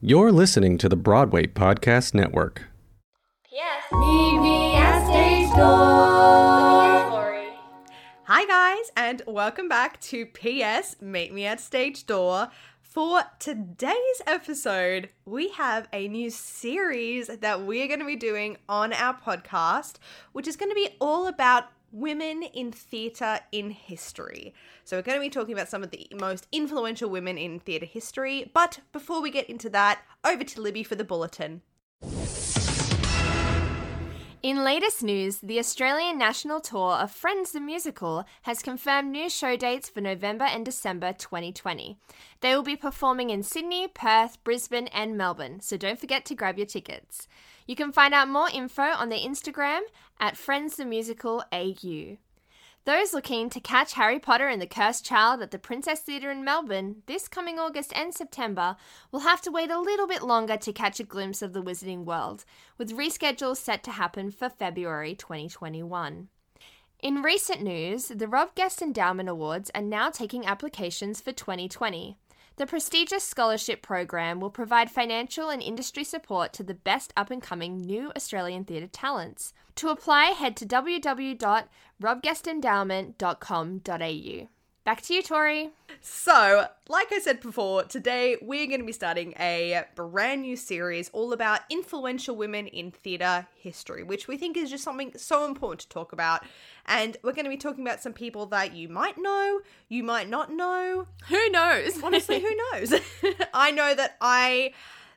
You're listening to the Broadway Podcast Network. P.S. Meet me at stage door. Hi, guys, and welcome back to PS Meet Me at Stage Door. For today's episode, we have a new series that we are going to be doing on our podcast, which is going to be all about women in theatre in history. So, we're going to be talking about some of the most influential women in theatre history. But before we get into that, over to Libby for the bulletin. In latest news, the Australian national tour of Friends the Musical has confirmed new show dates for November and December 2020. They will be performing in Sydney, Perth, Brisbane, and Melbourne, so don't forget to grab your tickets. You can find out more info on their Instagram at Friends the Musical AU. Those looking to catch Harry Potter and the Cursed Child at the Princess Theatre in Melbourne this coming August and September will have to wait a little bit longer to catch a glimpse of the Wizarding World, with reschedules set to happen for February 2021. In recent news, the Rob Guest Endowment Awards are now taking applications for 2020. The prestigious scholarship program will provide financial and industry support to the best up and coming new Australian theatre talents. To apply, head to www.robguestendowment.com.au. Back to you, Tori. So, like I said before, today we're going to be starting a brand new series all about influential women in theatre history, which we think is just something so important to talk about. And we're going to be talking about some people that you might know, you might not know. Who knows? Honestly, who knows? I know that I.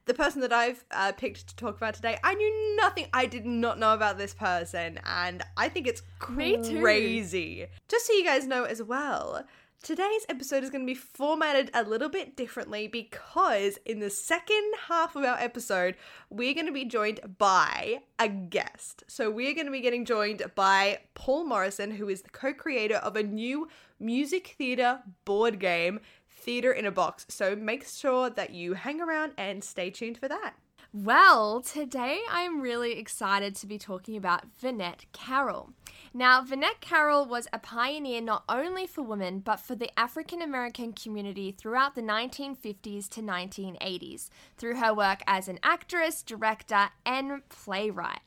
The person that I've uh, picked to talk about today, I knew nothing. I did not know about this person, and I think it's Me too. crazy. Just so you guys know as well, Today's episode is going to be formatted a little bit differently because in the second half of our episode, we're going to be joined by a guest. So, we're going to be getting joined by Paul Morrison, who is the co creator of a new music theatre board game, Theatre in a Box. So, make sure that you hang around and stay tuned for that. Well, today I'm really excited to be talking about Vinnette Carroll. Now, Vinnette Carroll was a pioneer not only for women, but for the African American community throughout the 1950s to 1980s through her work as an actress, director, and playwright.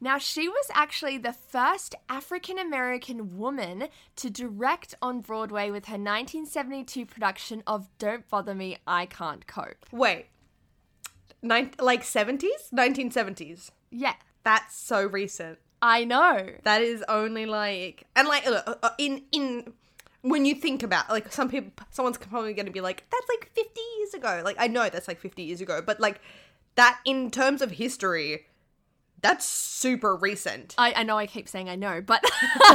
Now, she was actually the first African American woman to direct on Broadway with her 1972 production of Don't Bother Me, I Can't Cope. Wait, Nin- like 70s? 1970s. Yeah, That's so recent. I know. That is only like and like uh, uh, in in when you think about like some people someone's probably going to be like that's like 50 years ago. Like I know that's like 50 years ago, but like that in terms of history that's super recent. I, I know I keep saying I know, but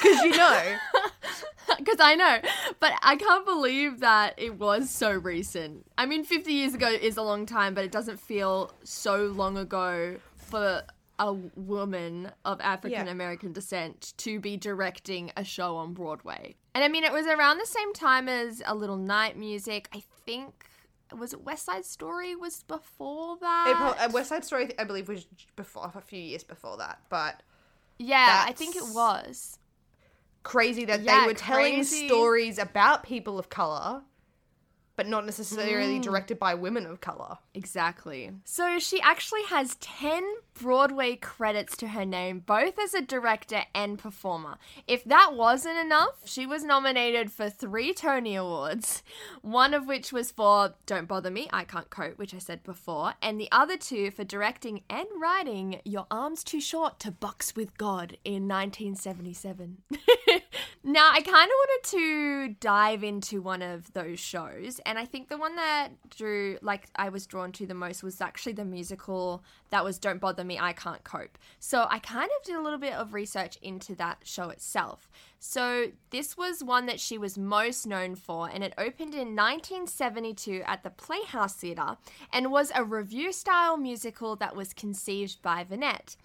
Cuz you know. because I know, but I can't believe that it was so recent. I mean, 50 years ago is a long time, but it doesn't feel so long ago for a woman of African American descent to be directing a show on Broadway. And I mean, it was around the same time as A Little Night Music. I think was it West Side Story was before that. Pro- uh, West Side Story I believe was before a few years before that, but yeah, I think it was. Crazy that Yeah, they were telling crazy. stories about people of color but not necessarily Mm. directed by women of color. Exactly. So she actually has 10 Broadway credits to her name, both as a director and performer. If that wasn't enough, she was nominated for three Tony Awards, one of which was for Don't Bother Me, I Can't Cope, which I said before, and the other two for directing and writing Your Arms Too Short to Box with God in 1977. now, I kind of wanted to dive into one of those shows, and I think the one that drew, like, I was drawn to the most was actually the musical that was Don't Bother Me, I Can't Cope. So I kind of did a little bit of research into that show itself. So this was one that she was most known for, and it opened in 1972 at the Playhouse Theatre and was a revue style musical that was conceived by Vinnette.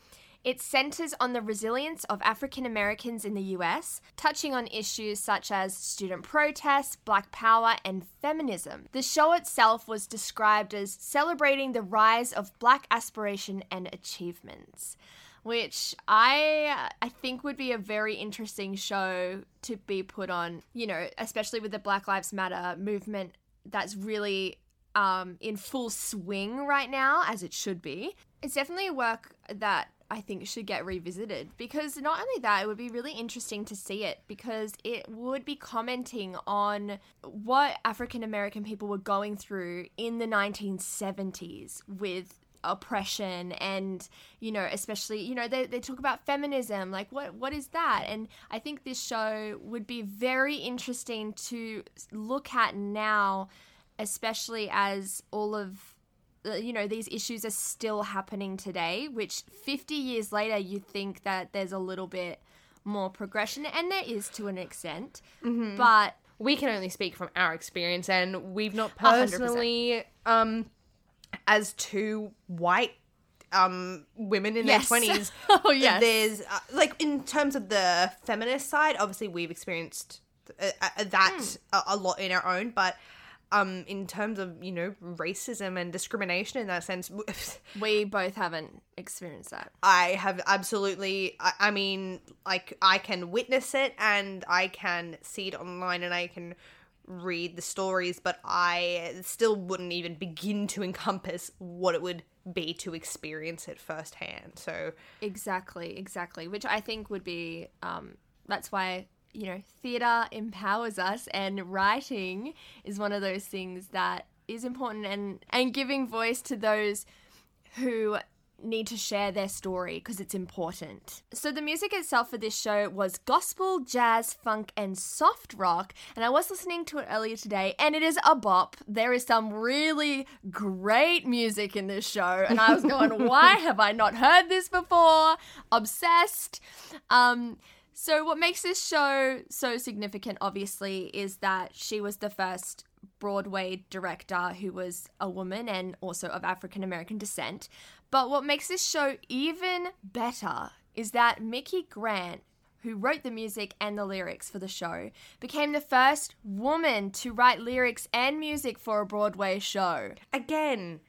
It centers on the resilience of African Americans in the US, touching on issues such as student protests, black power, and feminism. The show itself was described as celebrating the rise of black aspiration and achievements, which I I think would be a very interesting show to be put on, you know, especially with the Black Lives Matter movement that's really um, in full swing right now, as it should be. It's definitely a work that I think should get revisited because not only that, it would be really interesting to see it because it would be commenting on what African American people were going through in the 1970s with oppression and you know especially you know they, they talk about feminism like what what is that? And i think this show would be very interesting to look at now especially as all of you know these issues are still happening today which 50 years later you think that there's a little bit more progression and there is to an extent but we can only speak from our experience and we've not A hundred percent. personally um as two white um women in Yes. their 20s Oh, yes. there's uh, like in terms of the feminist side obviously we've experienced uh, uh, that Hmm. a, a lot in our own but um in terms of you know racism and discrimination in that sense we both haven't experienced that I have absolutely. I, I mean, like I can witness it and I can see it online and I can read the stories, but I still wouldn't even begin to encompass what it would be to experience it firsthand. So Exactly, exactly. Which I think would be um that's why, you know, theater empowers us and writing is one of those things that is important and and giving voice to those who need to share their story because it's important. So the music itself for this show was gospel, jazz, funk and soft rock and I was listening to it earlier today and it is a bop. There is some really great music in this show and I was going why have I not heard this before? Obsessed. Um so what makes this show so significant obviously is that she was the first Broadway director who was a woman and also of African American descent. But what makes this show even better is that Micki Grant, who wrote the music and the lyrics for the show, became the first woman to write lyrics and music for a Broadway show. again,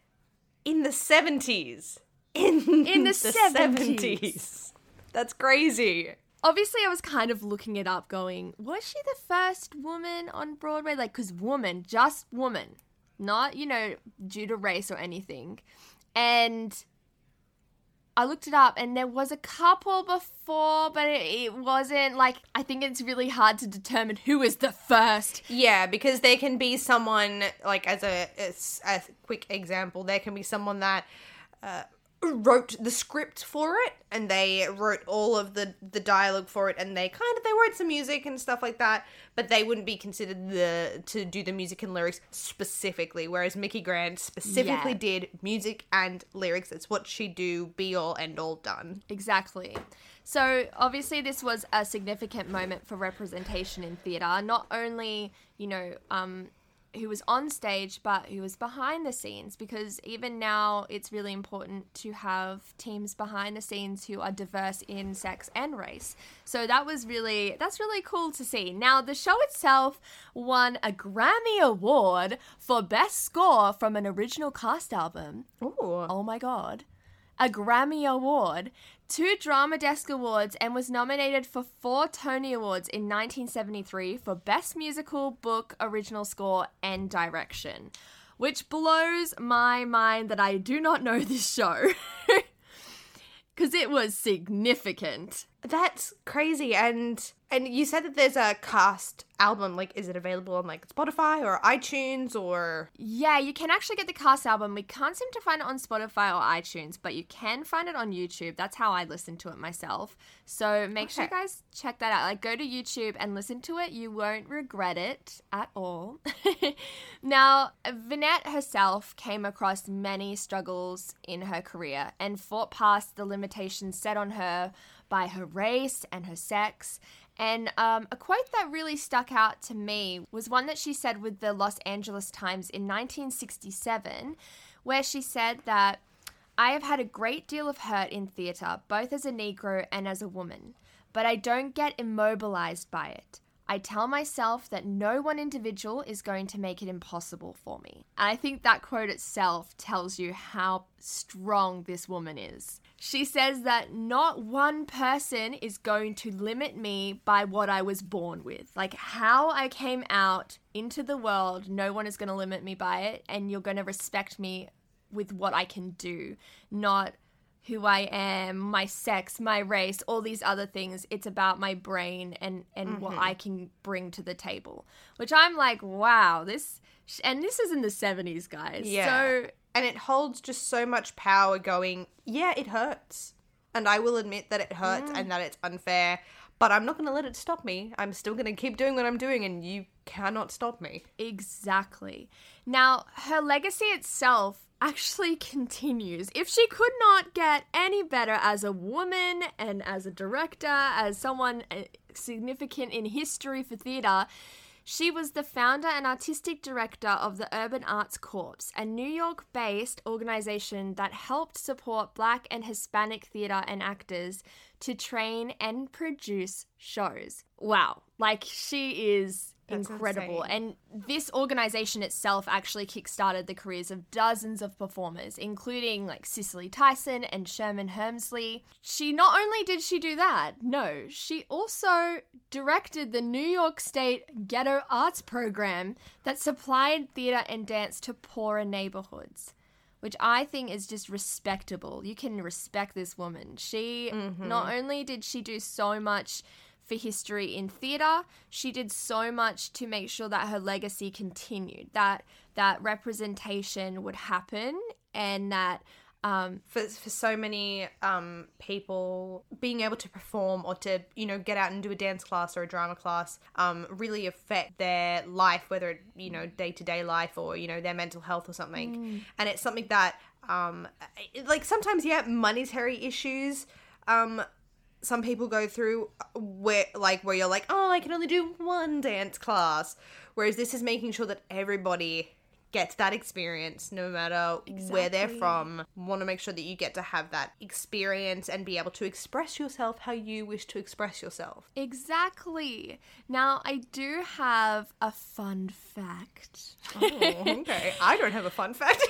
in the seventies, in In the 70s. 70s. That's crazy. Obviously, I was kind of looking it up, going, was she the first woman on Broadway? Like, because woman, just woman, not, you know, due to race or anything. And I looked it up, and there was a couple before, but it, it wasn't like, I think it's really hard to determine who is the first. Yeah, because there can be someone like as a, as a quick example, there can be someone that uh, wrote the script for it and they wrote all of the the dialogue for it and they kind of they wrote some music and stuff like that, but they wouldn't be considered the to do the music and lyrics specifically. Whereas Micki Grant specifically Yeah. did music and lyrics. It's what she do, be all and all done. Exactly. So obviously, this was a significant moment for representation in theatre. Not only, you know, um, who was on stage, but who was behind the scenes. Because even now, it's really important to have teams behind the scenes who are diverse in sex and race. So that was really that's really cool to see. Now, the show itself won a Grammy Award for best score from an original cast album. Ooh. Oh my god. A Grammy Award, two Drama Desk Awards, and was nominated for four Tony Awards in 1973 for Best Musical, Book, Original Score, and Direction. Which blows my mind that I do not know this show. Because it was significant. That's crazy. And and you said that there's a cast album. Like, is it available on like Spotify or iTunes or? Yeah, you can actually get the cast album. We can't seem to find it on Spotify or iTunes, but you can find it on YouTube. That's how I listen to it myself. So make sure you guys check that out. Like, go to YouTube and listen to it. You won't regret it at all. now, Vinnette herself came across many struggles in her career and fought past the limitations set on her by her race and her sex. And um, a quote that really stuck out to me was one that she said with the Los Angeles Times in 1967, where she said that I have had a great deal of hurt in theatre, both as a Negro and as a woman, but I don't get immobilized by it. I tell myself that no one individual is going to make it impossible for me. And I think that quote itself tells you how strong this woman is. She says that not one person is going to limit me by what I was born with. Like how I came out into the world, no one is going to limit me by it, and you're going to respect me with what I can do, not who I am, my sex, my race, all these other things. It's about my brain and and what mm-hmm. I can bring to the table. Which I'm like, wow, this and this is in the 70s, guys. Yeah. So and it holds just so much power going, yeah, it hurts. And I will admit that it hurts and that it's unfair, but I'm not going to let it stop me. I'm still going to keep doing what I'm doing, and you cannot stop me. Exactly. Now, her legacy itself actually continues. If she could not get any better as a woman and as a director, as someone uh, significant in history for theatre, she was the founder and artistic director of the Urban Arts Corps, a New York based organization that helped support Black and Hispanic theater and actors to train and produce shows. Wow. Like, she is That's incredible. insane. And this organization itself actually kickstarted the careers of dozens of performers, including like Cicely Tyson and Sherman Hemsley. She not only did she do that, no, she also directed the New York State Ghetto Arts Program that supplied theater and dance to poorer neighborhoods. Which I think is just respectable. You can respect this woman. She mm-hmm. not only did she do so much for history in theater. She did so much to make sure that her legacy continued, that that representation would happen, and that um, For, for so many um, people, being able to perform or to, you know, get out and do a dance class or a drama class um, really affect their life, whether it, you know, day to day life or, you know, their mental health or something. And it's something that, um, it- like, sometimes, yeah, monetary issues. Um, some people go through uh, where like where you're like oh i can only do one dance class. Whereas this is making sure that everybody gets that experience no matter where they're from want to make sure that you get to have that experience and be able to express yourself how you wish to express yourself exactly. Now, I do have a fun fact. Oh, okay i don't have a fun fact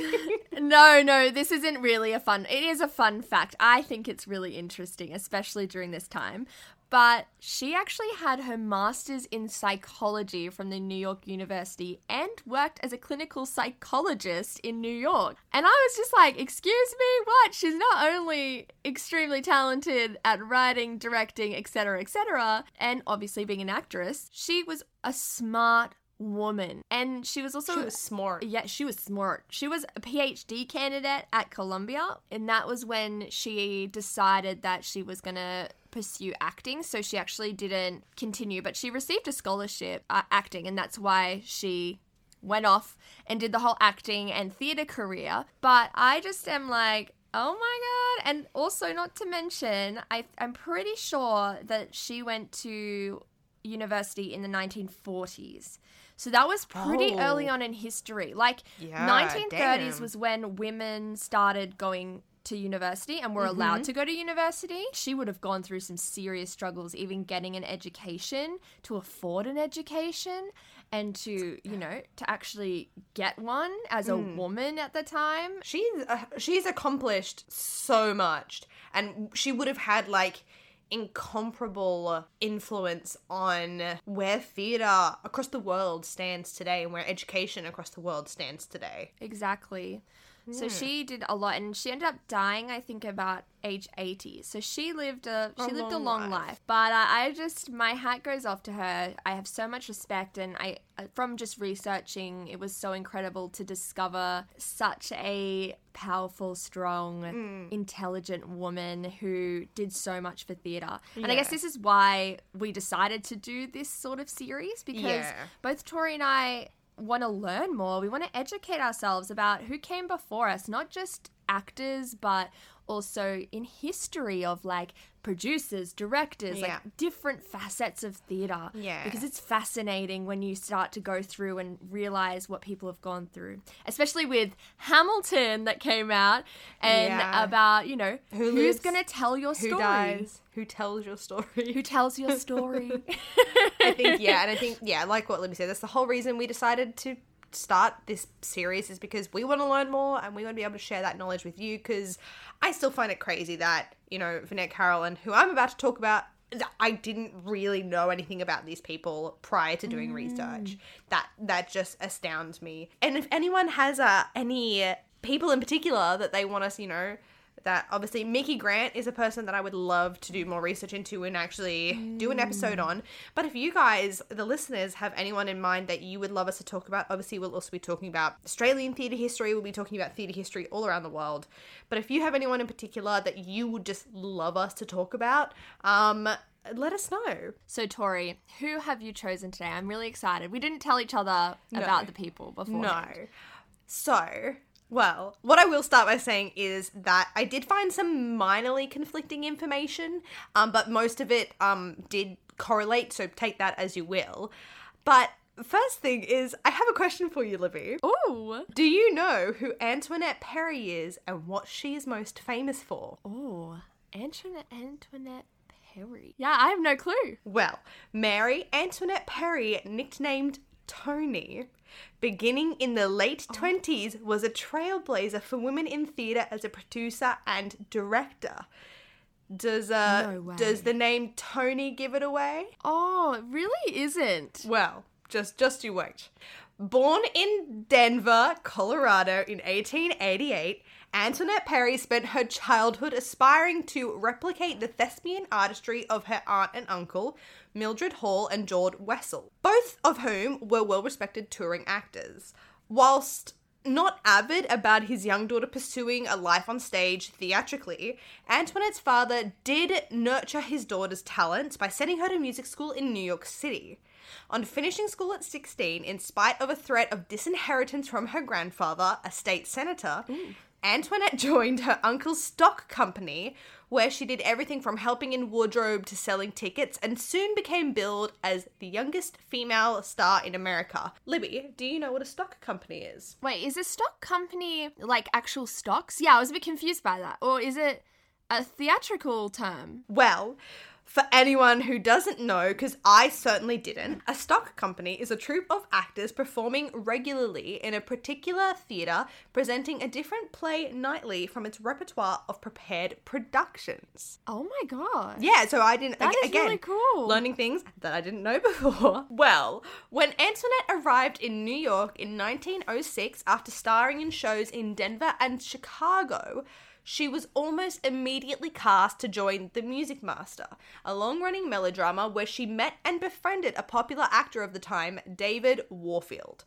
no, no, this isn't really a fun. It is a fun fact. I think it's really interesting, especially during this time. But she actually had her master's in psychology from the New York University and worked as a clinical psychologist in New York. And I was just like, excuse me, what? She's not only extremely talented at writing, directing, etc., etc., and obviously being an actress, she was a smart woman. And she was also she was smart yeah, she was smart. She was a PhD candidate at Columbia, and that was when she decided that she was going to pursue acting. So she actually didn't continue, but she received a scholarship uh, acting, and that's why she went off and did the whole acting and theater career. But I just am like, oh my god! And also, not to mention, I, I'm pretty sure that she went to university in the 1940s. So that was pretty Oh. early on in history. Like Yeah, 1930s damn. was when women started going to university and were allowed to go to university. She would have gone through some serious struggles even getting an education, to afford an education and to, you know, to actually get one as a woman at the time. she's uh, she's accomplished so much and she would have had like incomparable influence on where theater across the world stands today and where education across the world stands today Exactly. So she did a lot, and she ended up dying. I think about age eighty. So she lived a she A lived a long long life. life. But uh, I just my hat goes off to her. I have so much respect, and I uh, from just researching, it was so incredible to discover such a powerful, strong, Mm. intelligent woman who did so much for theatre. And I guess this is why we decided to do this sort of series because Yeah. both Tori and I want to learn more. We want to educate ourselves about who came before us, not just actors, but also in history of like producers, directors, Yeah. like different facets of theatre. Yeah. Because it's fascinating when you start to go through and realize what people have gone through, especially with Hamilton that came out and Yeah. about, you know, Who who's lives, going to tell your Who story. dies? Who tells your story? Who tells your story? I think yeah, and I think yeah, like what Libby said, that's the whole reason we decided to start this series is because we want to learn more and we want to be able to share that knowledge with you because I still find it crazy that you know Vinnette Carolyn, who I'm about to talk about. I didn't really know anything about these people prior to doing research. That that just astounds me. And if anyone has uh, any people in particular that they want us, you know, that obviously Micki Grant is a person that I would love to do more research into and actually do an episode on. But if you guys, the listeners, have anyone in mind that you would love us to talk about, obviously we'll also be talking about Australian theatre history, we'll be talking about theatre history all around the world. But if you have anyone in particular that you would just love us to talk about, um, let us know. so, Tori, who have you chosen today? I'm really excited. We didn't tell each other about the people before. No. So, well, what I will start by saying is that I did find some minorly conflicting information, um, but most of it um, did correlate, so take that as you will. But first thing is, I have a question for you, Libby. Ooh. Do you know who Antoinette Perry is and what she is most famous for? Ooh. Antoinette Antoinette Perry. Yeah, I have no clue. Well, Mary Antoinette Perry, nicknamed Tony, beginning in the late 20s, was a trailblazer for women in theatre as a producer and director. Does uh No does the name Tony give it away? Oh, it really isn't. Well, just just you wait. Born in Denver, Colorado in 1888, Antoinette Perry spent her childhood aspiring to replicate the thespian artistry of her aunt and uncle, Mildred Hall and George Wessel, both of whom were well respected touring actors. Whilst not avid about his young daughter pursuing a life on stage theatrically, Antoinette's father did nurture his daughter's talents by sending her to music school in New York City. On finishing school at 16, in spite of a threat of disinheritance from her grandfather, a state senator, Antoinette joined her uncle's stock company, where she did everything from helping in wardrobe to selling tickets, and soon became billed as the youngest female star in America. Libby, do you know what a stock company is? Wait, is a stock company like actual stocks? Yeah, I was a bit confused by that. Or is it a theatrical term? Well, for anyone who doesn't know, because I certainly didn't, a stock company is a troupe of actors performing regularly in a particular theatre, presenting a different play nightly from its repertoire of prepared productions. Oh my god. Yeah, so I didn't. That ag- is again, really cool. Learning things that I didn't know before. Well, when Antoinette arrived in New York in 1906 after starring in shows in Denver and Chicago, she was almost immediately cast to join The Music Master, a long running melodrama where she met and befriended a popular actor of the time, David Warfield.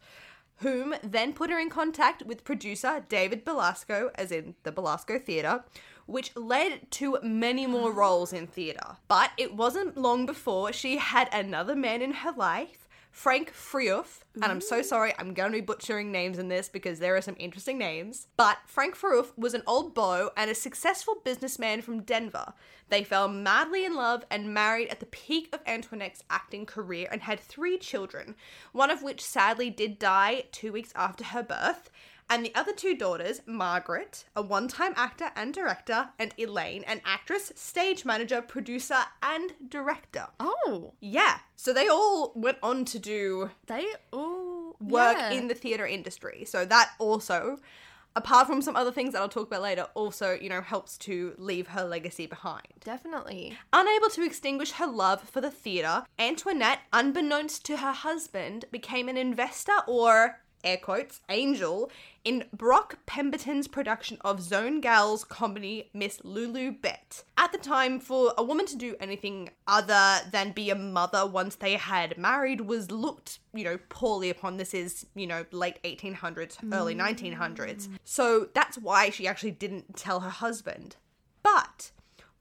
Whom then put her in contact with producer David Belasco, as in the Belasco Theatre, which led to many more roles in theatre. But it wasn't long before she had another man in her life, Frank Frueauff, and I'm so sorry, I'm going to be butchering names in this because there are some interesting names. But Frank Frueauff was an old beau and a successful businessman from Denver. They fell madly in love and married at the peak of Antoinette's acting career and had three children, one of which sadly did die two weeks after her birth. And the other two daughters, Margaret, a one time actor and director, and Elaine, an actress, stage manager, producer, and director. Oh, Yeah, so they all went on to do they all work yeah. in the theatre industry. So that also, apart from some other things that I'll talk about later, also, you know, helps to leave her legacy behind. Definitely. Unable to extinguish her love for the theatre, Antoinette, unbeknownst to her husband, became an investor or, air quotes, angel in Brock Pemberton's production of Zona Gale's comedy Miss Lulu Bett. At the time, for a woman to do anything other than be a mother once they had married was looked, you know, poorly upon. This is, you know, late 1800s, early 1900s. Mm. So that's why she actually didn't tell her husband.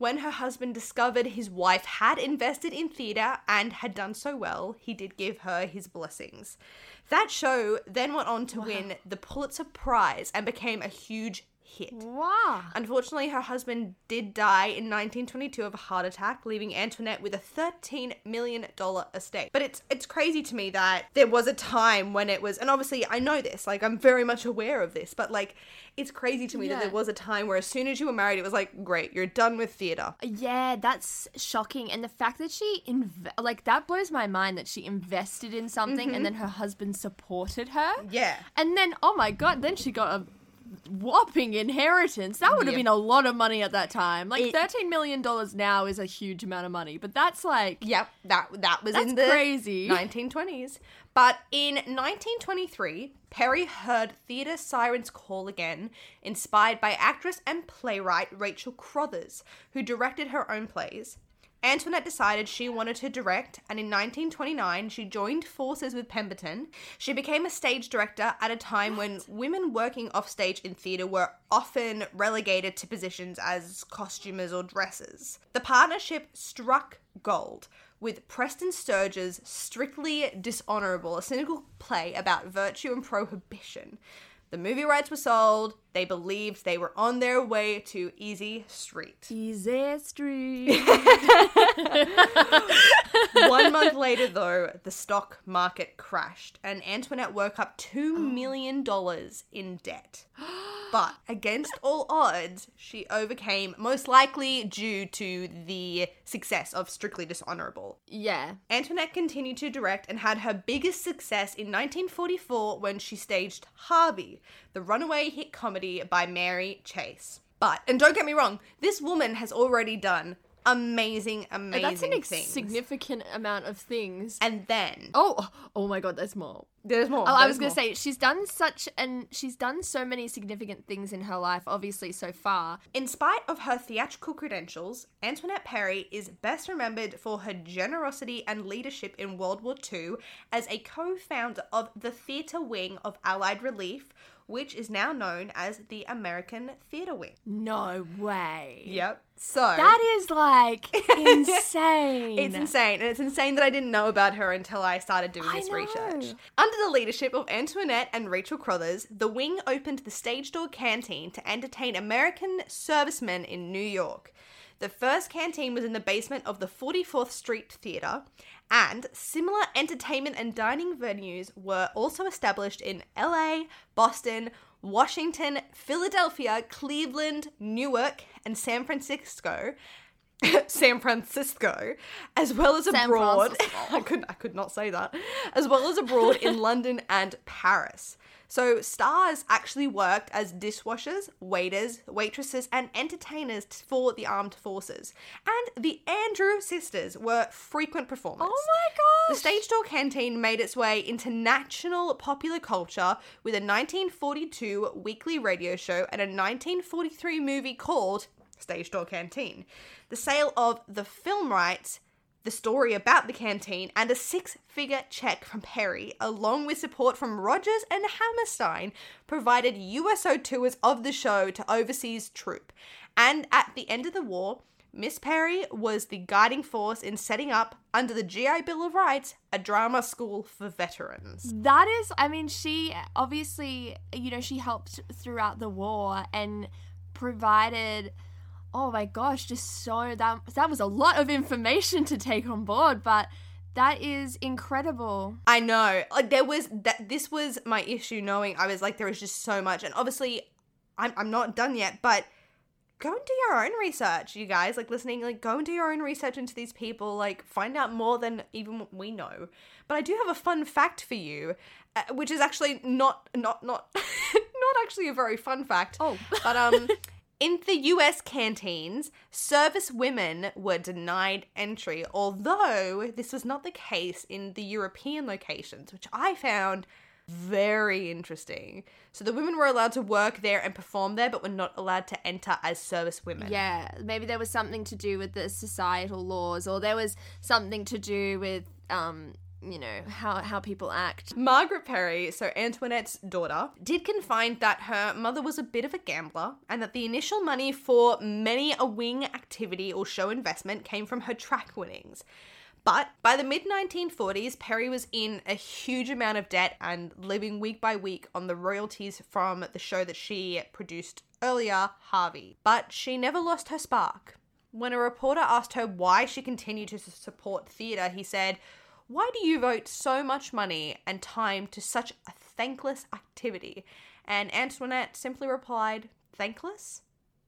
When her husband discovered his wife had invested in theatre and had done so well, he did give her his blessings. That show then went on to win the Pulitzer Prize and became a huge hit. Wow. Unfortunately, her husband did die in 1922 of a heart attack, leaving Antoinette with a 13 million dollar estate. But it's it's crazy to me that there was a time when it was and obviously I know this, like I'm very much aware of this, but like it's crazy to me that there was a time where as soon as you were married it was like great, you're done with theater. Yeah, that's shocking. And the fact that she inv- like that blows my mind that she invested in something and mm-hmm. then her husband supported her. Yeah. And then oh my god, then she got a whopping inheritance. That would have been a lot of money at that time. Like It- 13 million dollars now is a huge amount of money, but that's like Yep, that that was in the crazy. 1920s. But in 1923, Perry heard theatre sirens call again, inspired by actress and playwright Rachel Crothers, who directed her own plays. Antoinette decided she wanted to direct, and in 1929 she joined forces with Pemberton. She became a stage director at a time when women working offstage in theatre were often relegated to positions as costumers or dressers. The partnership struck gold with Preston Sturges' Strictly Dishonourable, a cynical play about virtue and prohibition. The movie rights were sold. They believed they were on their way to Easy Street. Easy Street. One month later, though, the stock market crashed and Antoinette woke up $2 million in debt. But against all odds, she overcame, most likely due to the success of Strictly Dishonourable. yeah. Antoinette continued to direct and had her biggest success in 1944 when she staged Harvey, the runaway hit comedy by Mary Chase. But, and don't get me wrong, this woman has already done amazing, amazing That's an things. significant amount of things. and then Oh, oh my god, there's more. there's more. Oh, I there's was gonna say she's done such and she's done so many significant things in her life, obviously so far. In spite of her theatrical credentials, Antoinette Perry is best remembered for her generosity and leadership in World War II as a co founder of the theatre wing of Allied Relief, which is now known as the American Theatre Wing. No way. Yep. So. That is like insane. it's insane, and it's insane that I didn't know about her until I started doing I this know. research. Under the leadership of Antoinette and Rachel Crothers, the wing opened the Stage Door Canteen to entertain American servicemen in New York. The first canteen was in the basement of the 44th Street Theatre, and similar entertainment and dining venues were also established in LA, Boston, Washington, Philadelphia, Cleveland, Newark, and San Francisco. San Francisco, as well as San abroad. I could I could not say that. As well as abroad in London and Paris. So stars actually worked as dishwashers, waiters, waitresses, and entertainers for the armed forces. And the Andrew sisters were frequent performers. Oh my gosh. The stage door canteen made its way into national popular culture with a 1942 weekly radio show and a 1943 movie called Stage Door Canteen. The sale of the film rights, the story about the canteen, and a six figure check from Perry, along with support from Rodgers and Hammerstein, provided USO tours of the show to overseas troop. And at the end of the war, Miss Perry was the guiding force in setting up, under the GI Bill of Rights, a drama school for veterans. That is, I mean, she obviously, you know, she helped throughout the war and provided. Oh my gosh, just so that that was a lot of information to take on board, but that is incredible. I know. Like there was that this was my issue knowing I was like there was just so much and obviously I'm I'm not done yet, but go and do your own research, you guys. Like listening, like go and do your own research into these people, like find out more than even what we know. But I do have a fun fact for you, uh, which is actually not not not not actually a very fun fact. Oh. But um In the US canteens, service women were denied entry, although this was not the case in the European locations, which I found very interesting. So the women were allowed to work there and perform there, but were not allowed to enter as service women. Yeah, maybe there was something to do with the societal laws, or there was something to do with, um, you know, how how people act. Margaret Perry, so Antoinette's daughter, did confide that her mother was a bit of a gambler and that the initial money for many a wing activity or show investment came from her track winnings. But by the mid 1940s, Perry was in a huge amount of debt and living week by week on the royalties from the show that she produced earlier, Harvey. But she never lost her spark. When a reporter asked her why she continued to support theatre, he said, Why do you vote so much money and time to such a thankless activity? And Antoinette simply replied, Thankless?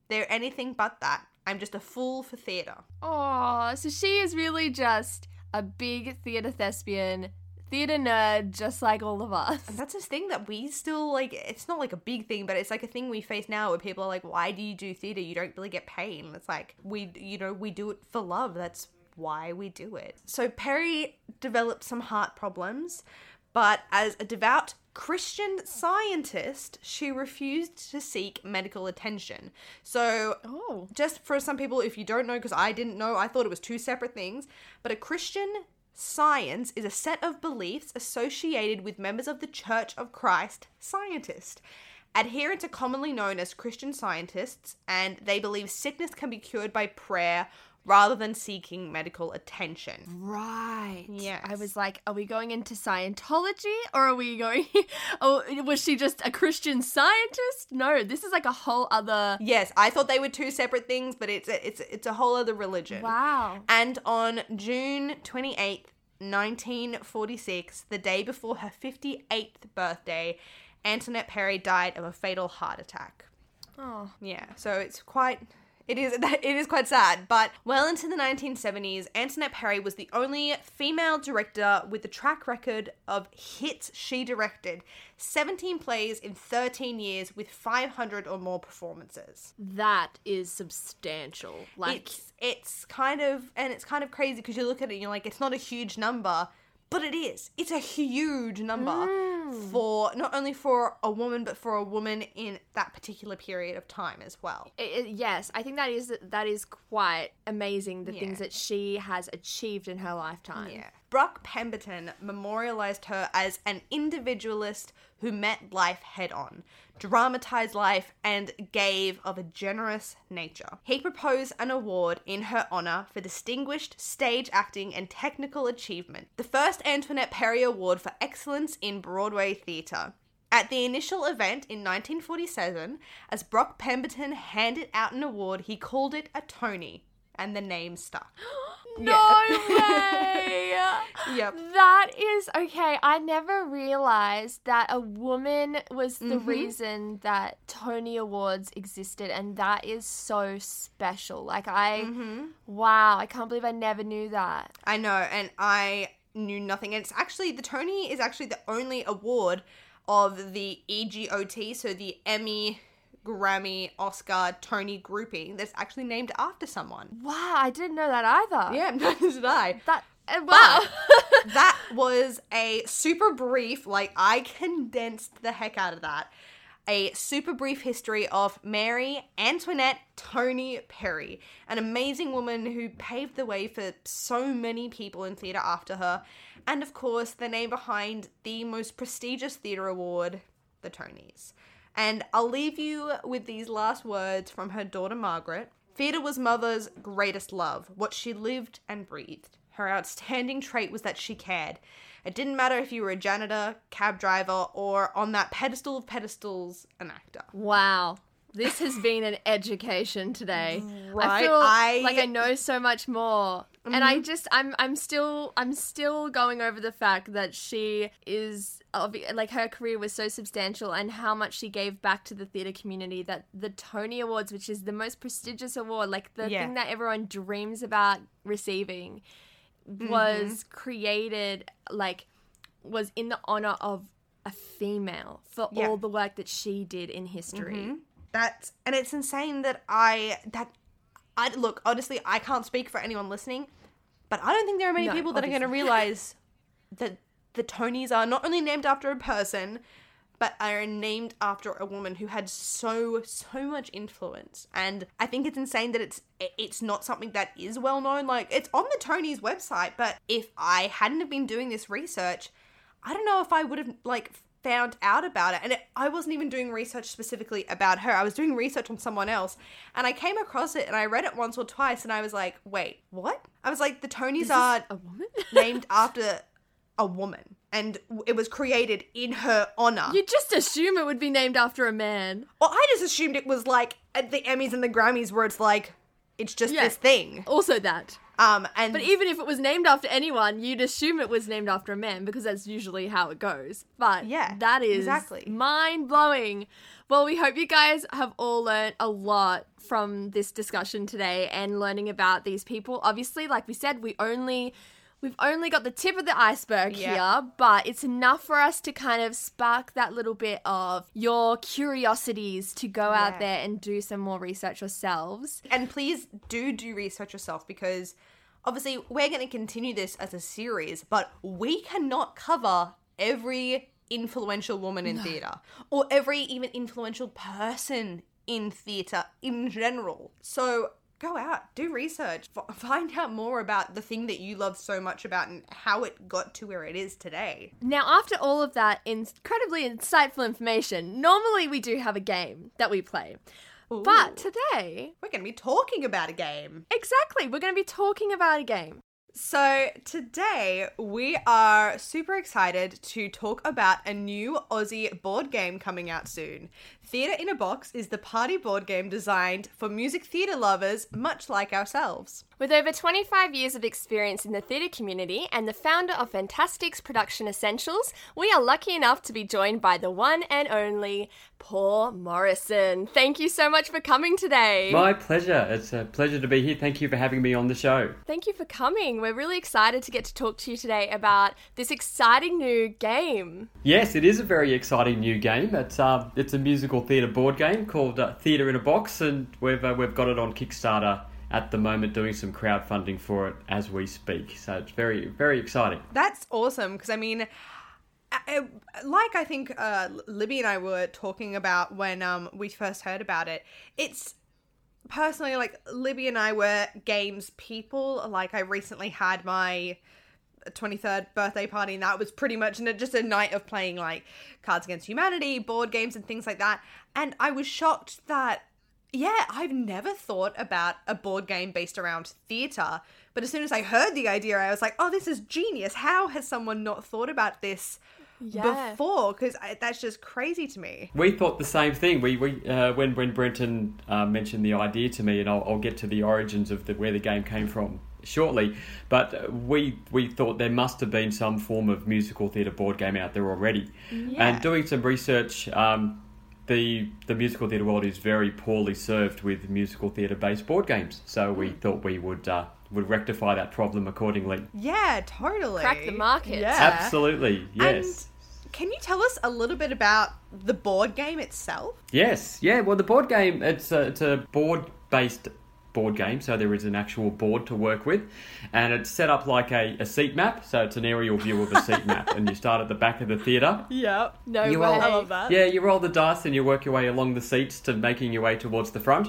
They're anything but that. I'm just a fool for theatre. Oh, so she is really just a big theatre thespian, theatre nerd, just like all of us. And that's this thing that we still like. It's not like a big thing, but it's like a thing we face now where people are like, "Why do you do theater? You don't really get paid." And it's like we, you know, we do it for love. That's why we do it. So Perry developed some heart problems, but as a devout Christian scientist, she refused to seek medical attention. So Oh. just for some people, if you don't know, because I didn't know, I thought it was two separate things. But a Christian science is a set of beliefs associated with members of the Church of Christ scientist. Adherents are commonly known as Christian scientists, and they believe sickness can be cured by prayer rather than seeking medical attention. Right. Yeah. I was like, are we going into Scientology or are we going. oh, was she just a Christian scientist? No, this is like a whole other. Yes, I thought they were two separate things, but it's a, it's it's a whole other religion. Wow. And on June 28th, 1946, the day before her 58th birthday, Antoinette Perry died of a fatal heart attack. Oh. Yeah, so it's quite it is it is quite sad, but well into the 1970s, Antoinette Perry was the only female director with the track record of hits she directed. 17 plays in 13 years with 500 or more performances. That is substantial. Like, It's it's kind of and it's kind of crazy because you look at it and you're like it's not a huge number, but it is. It's a huge number mm. for not only for a woman but for a woman in that particular period of time as well. I- I- yes, I think that is that is quite amazing. The Yeah. things that she has achieved in her lifetime. Yeah. Brock Pemberton memorialized her as an individualist who met life head on, dramatized life, and gave of a generous nature. He proposed an award in her honor for distinguished stage acting and technical achievement, the first Antoinette Perry Award for Excellence in Broadway Theatre. At the initial event in 1947, as Brock Pemberton handed out an award, he called it a Tony, and the name stuck. No way. Yep. That is okay. I never realized that a woman was the Mm-hmm. reason that Tony Awards existed, and that is so special. Like, I, Mm-hmm. wow, I can't believe I never knew that. I know, and I knew nothing. And it's actually the Tony is actually the only award of the EGOT, so the Emmy, Grammy, Oscar, Tony grouping that's actually named after someone. Wow, I didn't know that either. Yeah, neither did I. That, uh, wow. that was a super brief, like I condensed the heck out of that. A super brief history of Mary Antoinette Tony Perry, an amazing woman who paved the way for so many people in theatre after her, and of course, the name behind the most prestigious theatre award, the Tonys. And I'll leave you with these last words from her daughter Margaret. Theatre was mother's greatest love, what she lived and breathed. Her outstanding trait was that she cared. It didn't matter if you were a janitor, cab driver, or on that pedestal of pedestals, an actor. Wow. This has been an education today. I Right, feel I- Mm-hmm. like I know so much more. And I just I'm I'm still I'm still going over the fact that she is like her career was so substantial and how much she gave back to the theater community that the Tony Awards which is the most prestigious award like the Yeah. thing that everyone dreams about receiving Mm-hmm. was created like was in the honor of a female for Yeah. all the work that she did in history. That's and it's insane that I that I look honestly I can't speak for anyone listening, but I don't think there are many No, people that are going to realize that the Tonys are not only named after a person, but are named after a woman who had so so much influence. And I think it's insane that it's it's not something that is well known. Like it's on the Tonys website, but if I hadn't have been doing this research, I don't know if I would have like found out about it, and it, I wasn't even doing research specifically about her. I was doing research on someone else, and I came across it, and I read it once or twice, and I was like, "Wait, what?" I was like, "The Tonys are a woman? named after a woman, and it was created in her honor." You just assume it would be named after a man. well, I just assumed it was like at the Emmys and the Grammys, where it's like it's just Yeah. this thing. Also that. Um, and But even if it was named after anyone, you'd assume it was named after a man because that's usually how it goes. But Yeah, that is exactly. mind blowing. Well, we hope you guys have all learned a lot from this discussion today and learning about these people. Obviously, like we said, we only we've only got the tip of the iceberg Yeah. here, but it's enough for us to kind of spark that little bit of your curiosities to go Yeah. out there and do some more research yourselves. and please do do research yourself because obviously we're going to continue this as a series but we cannot cover every influential woman in theater or every even influential person in theater in general so go out do research f- find out more about the thing that you love so much about and how it got to where it is today Now, after all of that incredibly insightful information, normally we do have a game that we play. But today, we're going to be talking about a game exactly, we're going to be talking about a game. So, today we are super excited to talk about a new Aussie board game coming out soon. Theatre in a Box is the party board game designed for music theatre lovers, much like ourselves. With over 25 years of experience in the theatre community and the founder of Fantastics Production Essentials, we are lucky enough to be joined by the one and only Paul Morrison. Thank you so much for coming today. My pleasure. It's a pleasure to be here. Thank you for having me on the show. Thank you for coming. We're really excited to get to talk to you today about this exciting new game. Yes, it is a very exciting new game. It's um, it's a musical theatre board game called uh, Theatre in a Box, and we've uh, we've got it on Kickstarter at the moment, doing some crowdfunding for it as we speak. So it's very very exciting. That's awesome because I mean, I- I- like I think uh, Libby and I were talking about when um, we first heard about it, it's personally like Libby and I were games people. Like I recently had my 23rd birthday party and that was pretty much just a night of playing like Cards Against Humanity, board games and things like that. And I was shocked that yeah, I've never thought about a board game based around theatre. But as soon as I heard the idea, I was like, oh, this is genius. How has someone not thought about this Yeah. before? Because that's just crazy to me. We thought the same thing. We, we uh, when when Brenton uh, mentioned the idea to me, and I'll, I'll get to the origins of the, where the game came from shortly. But uh, we we thought there must have been some form of musical theatre board game out there already. Yeah. And doing some research, um, the the musical theatre world is very poorly served with musical theatre based board games. So we thought we would. Uh, would rectify that problem accordingly. Yeah, totally. Crack the market. Yeah. Absolutely, yes. Can you tell us a little bit about the board game itself? Yes, yeah. Well, the board game it's a, it's a board based board game, so there is an actual board to work with, and it's set up like a, a seat map. So it's an aerial view of a seat map, and you start at the back of the theatre. Yep. No You way. roll- I love that. Yeah, you roll the dice and you work your way along the seats to making your way towards the front,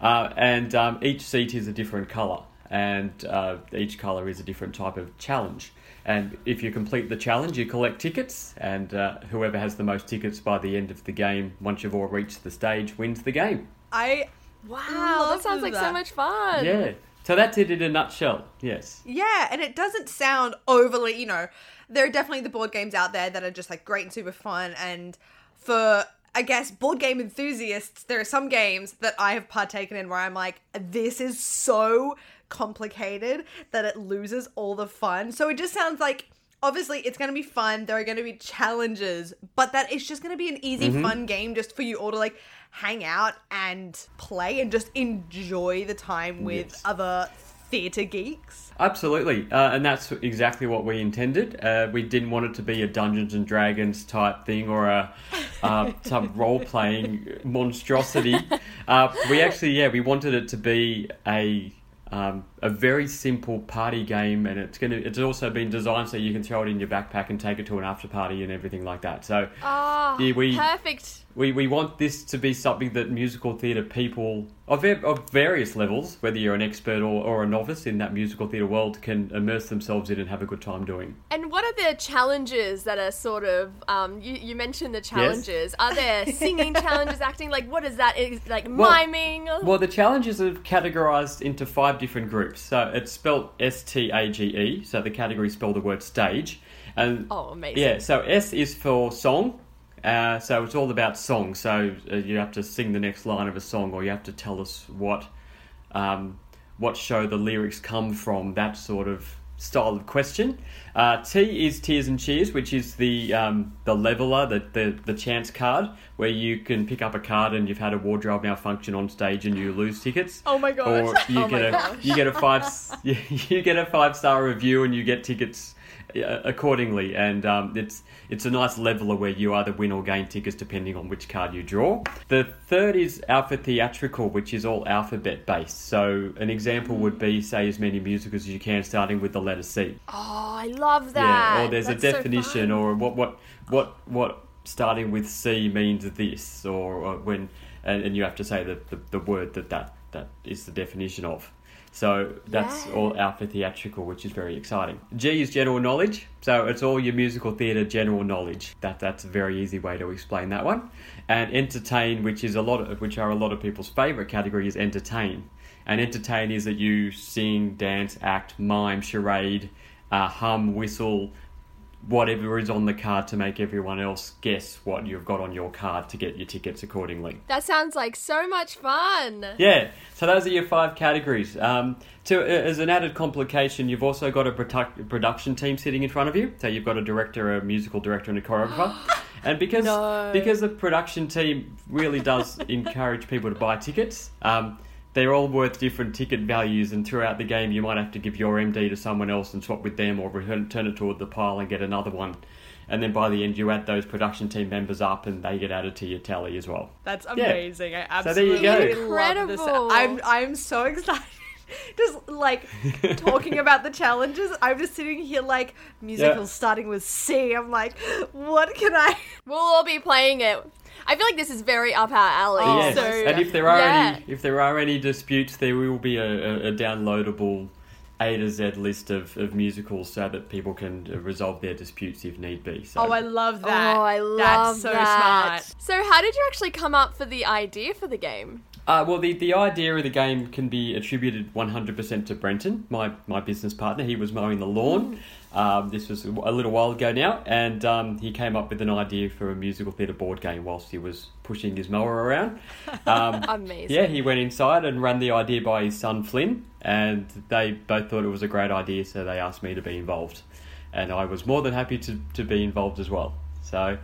uh, and um, each seat is a different colour, and uh, each colour is a different type of challenge. And if you complete the challenge, you collect tickets, and uh, whoever has the most tickets by the end of the game, once you've all reached the stage, wins the game. I Wow, Love that sounds like so much fun. Yeah. So that's it in a nutshell. Yes. Yeah, and it doesn't sound overly, you know, there are definitely the board games out there that are just like great and super fun. And for, I guess, board game enthusiasts, there are some games that I have partaken in where I'm like, this is so complicated that it loses all the fun. So it just sounds like. Obviously, it's going to be fun. There are going to be challenges, but that it's just going to be an easy, fun game just for you all to like hang out and play and just enjoy the time with Yes. other theatre geeks. Absolutely. Uh, and that's exactly what we intended. Uh, we didn't want it to be a Dungeons and Dragons type thing or a uh, some role playing monstrosity. Uh, we actually, yeah, we wanted it to be a. Um, a very simple party game, and it's gonna. It's also been designed so you can throw it in your backpack and take it to an after party and everything like that. So Ah, Yeah, we- perfect. we, we want this to be something that musical theatre people of, of various levels, whether you're an expert or, or a novice in that musical theatre world, can immerse themselves in and have a good time doing. And what are the challenges that are sort of um, you, you mentioned the challenges. Are there singing challenges, acting? Like what is that? Is like Well- miming? Well, the challenges are categorized into five different groups. So it's spelled S T A G E. So the category spell the word stage. And Oh, amazing. Yeah. So S is for song. Uh, so it's all about song. So uh, you have to sing the next line of a song, or you have to tell us what um, what show the lyrics come from. That sort of style of question. Uh, T is Tears and Cheers, which is the um, the leveler, the, the the chance card, where you can pick up a card and you've had a wardrobe malfunction on stage and you lose tickets. Oh my gosh. Or you Oh get a gosh. you get a five you get a five star review and you get tickets accordingly. And um, it's it's a nice leveler where you either win or gain tickets depending on which card you draw. The third is Alpha Theatrical, which is all alphabet based. So an example would be say as many musicals as you can, starting with the letter C. Oh, I love that. Yeah, or there's That's a definition, fun. or what what what what starting with C means this, or, or when and, and you have to say the, the, the word that, that that is the definition of. So that's Yeah. all alpha theatrical, which is very exciting. G is general knowledge, so it's all your musical theatre general knowledge. That that's a very easy way to explain that one. And entertain, which is a lot of which are a lot of people's favourite category, is entertain. And entertain is that you sing, dance, act, mime, charade, uh, hum, whistle, whatever is on the card to make everyone else guess what you've got on your card to get your tickets accordingly. That sounds like so much fun. Yeah, so those are your five categories. Um, to, as an added complication, you've also got a produ- production team sitting in front of you. So you've got a director, a musical director, and a choreographer. And because No. because the production team really does encourage people to buy tickets, um, they're all worth different ticket values. And throughout the game, you might have to give your MD to someone else and swap with them, or return turn it toward the pile and get another one. And then by the end, you add those production team members up, and they get added to your tally as well. That's Yeah. amazing. I So there you absolutely go. love this. Incredible. I'm I'm so excited. Just like talking about the challenges, I'm just sitting here like musicals starting with C. I'm like, what can I? We'll all be playing it. I feel like this is very up our alley. Oh, yes. So and if there are yeah. any if there are any disputes, there will be a, a, a downloadable A to Z list of, of musicals so that people can uh, resolve their disputes if need be. So Oh, I love that. Oh, I love that. That's so that. smart. So, how did you actually come up for the idea for the game? Uh, well, the, the idea of the game can be attributed 100% to Brenton, my, my business partner. He was mowing the lawn. Um, this was a little while ago now, and um, he came up with an idea for a musical theatre board game whilst he was pushing his mower around. Um, Amazing. Yeah, he went inside and ran the idea by his son Flynn, and they both thought it was a great idea, so they asked me to be involved, and I was more than happy to, to be involved as well. So,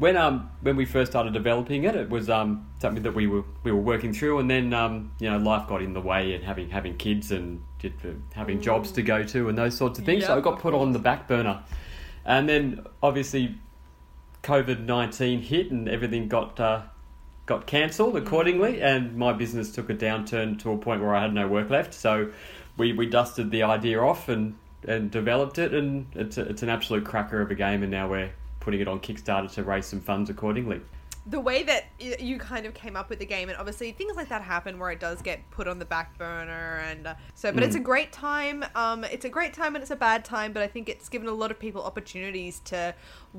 when um when we first started developing it, it was um something that we were we were working through, and then um you know life got in the way, and having having kids and did, uh, having jobs to go to and those sorts of things, so it got put on the back burner, and then obviously COVID nineteen hit, and everything got. Uh, got cancelled accordingly, and my business took a downturn to a point where I had no work left. So we, we dusted the idea off and, and developed it, and it's, a, it's an absolute cracker of a game, and now we're putting it on Kickstarter to raise some funds accordingly. the way that you kind of came up with the game and obviously things like that happen where it does get put on the back burner and uh, so but it's a great time um it's a great time and it's a bad time but i think it's given a lot of people opportunities to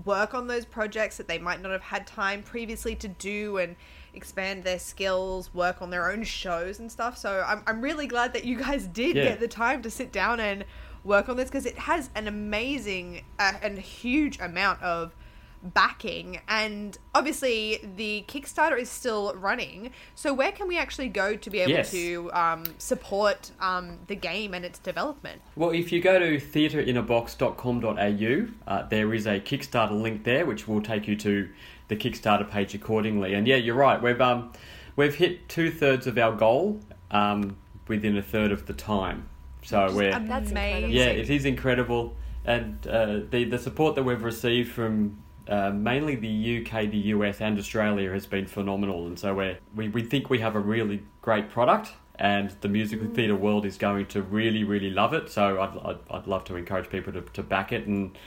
work on those projects that they might not have had time previously to do and expand their skills work on their own shows and stuff so i'm, I'm really glad that you guys did Yeah. get the time to sit down and work on this because it has an amazing uh, and huge amount of backing and obviously the kickstarter is still running so where can we actually go to be able Yes. to um, support um, the game and its development Well, if you go to theatreinabox.com.au, uh, there is a Kickstarter link there, which will take you to the Kickstarter page accordingly. And yeah, you're right. We've um, we've hit two thirds of our goal um, within a third of the time. So we're That's incredible. yeah, it is incredible, and uh, the the support that we've received from. Uh, mainly the UK, the US, and Australia has been phenomenal, and so we're, we we think we have a really great product, and the musical theatre world is going to really, really love it. So I'd, I'd, I'd love to encourage people to, to back it and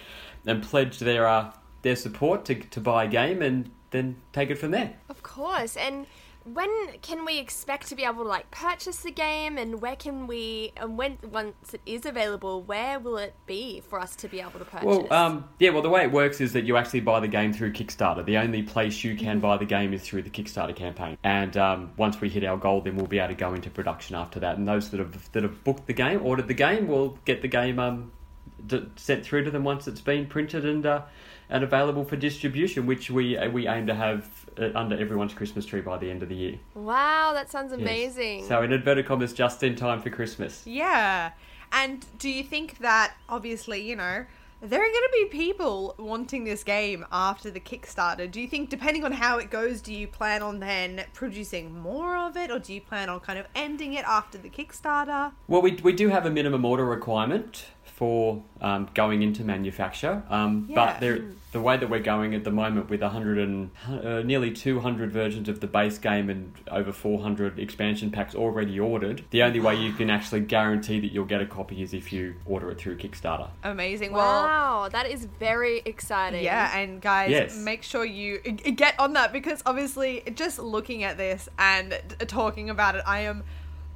and pledge their uh, their support to, to buy a game and then take it from there. Of course. And when can we expect to be able to like purchase the game and where can we and when once it is available where will it be for us to be able to purchase Well, um, yeah. Well, the way it works is that you actually buy the game through Kickstarter. The only place you can buy the game is through the Kickstarter campaign. And um, once we hit our goal, then we'll be able to go into production after that. And those that have that have booked the game, ordered the game, will get the game um, d- sent through to them once it's been printed and uh, and available for distribution, which we uh, we aim to have uh, under everyone's Christmas tree by the end of the year. wow that sounds Yes. amazing So in inverted commas, just in time for Christmas. Yeah. And do you think that obviously, you know, there are going to be people wanting this game after the Kickstarter? Do you think, depending on how it goes, do you plan on then producing more of it, or do you plan on kind of ending it after the Kickstarter? Well, we, we do have a minimum order requirement for um, going into manufacture, um, Yeah. but there, the way that we're going at the moment with 100 and uh, nearly 200 versions of the base game and over 400 expansion packs already ordered, the only way you can actually guarantee that you'll get a copy is if you order it through Kickstarter. Amazing. Well, wow that is very exciting Yeah, and guys, Yes. make sure you get on that because obviously, just looking at this and talking about it, I am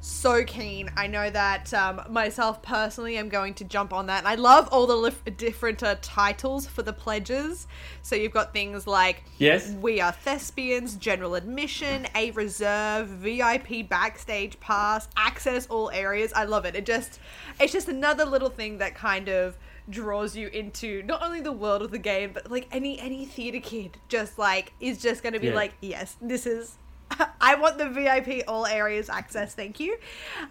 so keen. I know that um, myself personally, I'm going to jump on that. And I love all the lif- different uh, titles for the pledges. So you've got things like Yes. We Are Thespians, General Admission, A Reserve, VIP Backstage Pass, Access All Areas. I love it. It just, it's just another little thing that kind of draws you into not only the world of the game but like any any theater kid just like is just going to be Yeah. like yes this is I want the VIP all areas access thank you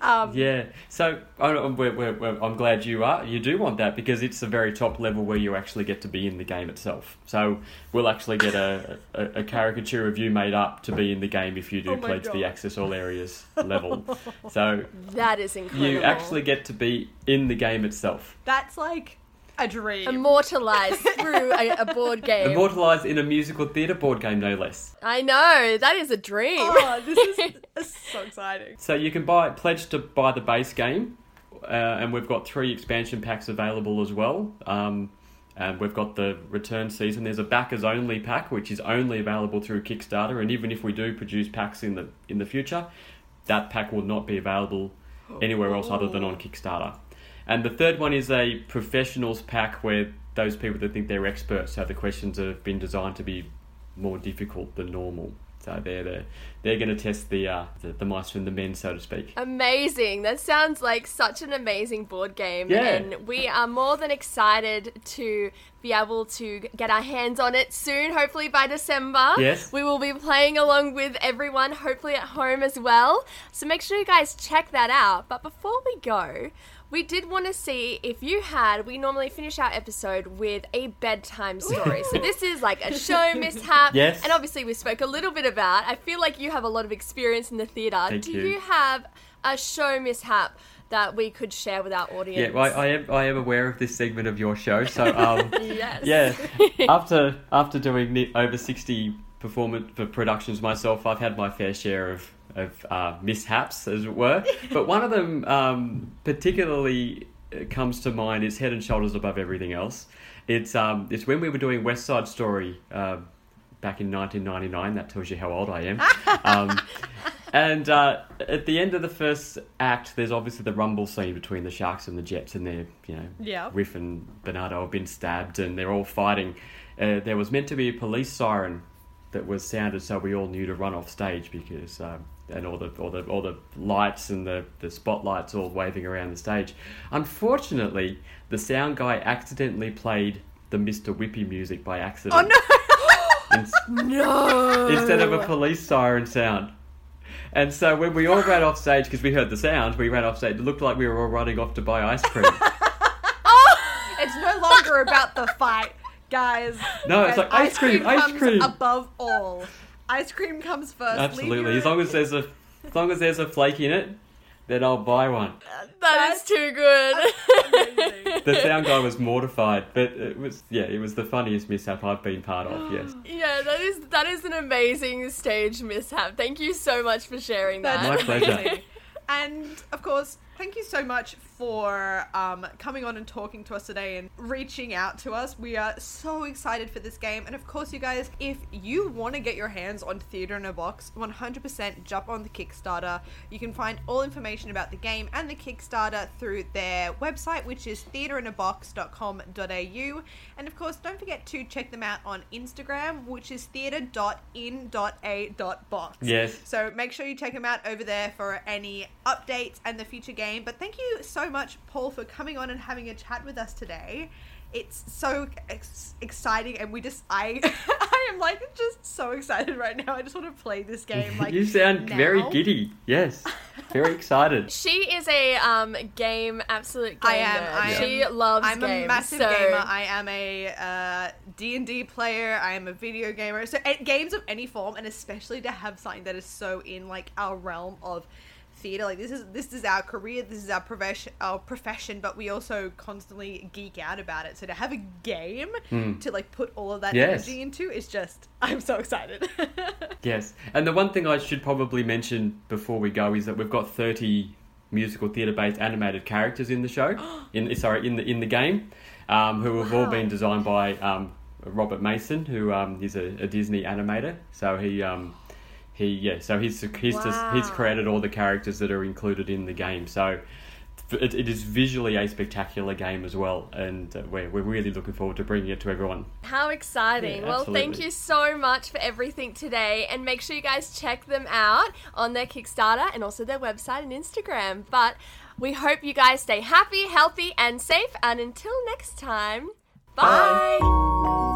um Yeah, so I- I'm, we're, we're, we're- I'm glad you are. You do want that because it's the very top level where you actually get to be in the game itself. So we'll actually get a, a, a caricature of you made up to be in the game if you do Oh my pledge God. the access all areas level. So that is incredible you actually get to be in the game itself, that's like a dream immortalized through a, a board game immortalized in a musical theatre board game, no less. i know that is a dream oh this is, this is so exciting So you can buy pledge to buy the base game, uh, and we've got three expansion packs available as well. Um, and we've got the return season. There's a backers only pack, which is only available through Kickstarter. And even if we do produce packs in the in the future, that pack will not be available anywhere else other than on Kickstarter. And the third one is a professionals pack where those people that think they're experts have the questions that have been designed to be more difficult than normal. So they're the, they're going to test the, uh, the the mice from the men, so to speak. Amazing. That sounds like such an amazing board game. Yeah. And we are more than excited to be able to get our hands on it soon, hopefully by December. Yes. We will be playing along with everyone, hopefully at home as well. So make sure you guys check that out. But before we go, we did want to see if you had. We normally finish our episode with a bedtime story. so this is like a show mishap. Yes. And obviously, we spoke a little bit about. I feel like you have a lot of experience in the theatre. Thank Do you. you have a show mishap that we could share with our audience? Yeah, well, I, I am I am aware of this segment of your show. So um, Yes. yeah, after after doing over sixty performance for productions myself, I've had my fair share of of uh, mishaps, as it were. But one of them um, particularly uh, comes to mind. It's head and shoulders above everything else. It's um, it's when we were doing West Side Story. Uh, Back in 1999, that tells you how old I am. Um, and uh, at the end of the first act, there's obviously the rumble scene between the Sharks and the Jets, and they're, you know. Riff and Bernardo have been stabbed, and they're all fighting. Uh, there was meant to be a police siren that was sounded, so we all knew to run off stage because, um, and all the all the all the lights and the the spotlights all waving around the stage. Unfortunately, the sound guy accidentally played the Mr. Whippy music by accident. oh no Ins- No. instead of a police siren sound. And so when we all ran off stage, because we heard the sound, we ran off stage. It looked like we were all running off to buy ice cream. Oh. it's no longer about the fight guys No, it's like, ice cream, ice comes cream. above all ice cream comes first Absolutely. As long as there's a, as long as there's a flake in it, then I'll buy one. that is too good. The sound guy was mortified, but it was yeah, it was the funniest mishap I've been part of. Yes. yeah, that is that is an amazing stage mishap. Thank you so much for sharing that. That's My pleasure. And of course, thank you so much for um, coming on and talking to us today and reaching out to us. We are so excited for this game. And of course, you guys, if you want to get your hands on Theatre in a Box, 100% jump on the Kickstarter. You can find all information about the game and the Kickstarter through their website, which is theatreinabox.com.au. And of course, don't forget to check them out on Instagram, which is theatre.in.a.box. Yes. So make sure you check them out over there for any updates and the future game. But thank you so much, Paul, for coming on and having a chat with us today. It's so ex- exciting, and we just I I am like just so excited right now. I just want to play this game. Like you sound very giddy. Yes, very excited. She is a um, game absolute game I am, nerd. I am. she loves I'm games. a massive so- gamer. I am a uh, D&D player. I am a video gamer. So games of any form, and especially to have something that is so in like our realm of theater. Like this is this is our career. This is our profession. Our profession. But we also constantly geek out about it. So to have a game to like put all of that. Yes. energy into is just. I'm so excited. Yes, and the one thing I should probably mention before we go is that we've got thirty musical theatre-based animated characters in the show. in sorry, in the in the game, um, who have all been designed by um, Robert Mason, who um, is a, a Disney animator. So he. He yeah, so he's he's just he's created all the characters that are included in the game. So it, it is visually a spectacular game as well, and uh, we're we're really looking forward to bringing it to everyone. How exciting. Yeah, well, thank you so much for everything today. And make sure you guys check them out on their Kickstarter and also their website and Instagram. But we hope you guys stay happy, healthy, and safe. And until next time, bye.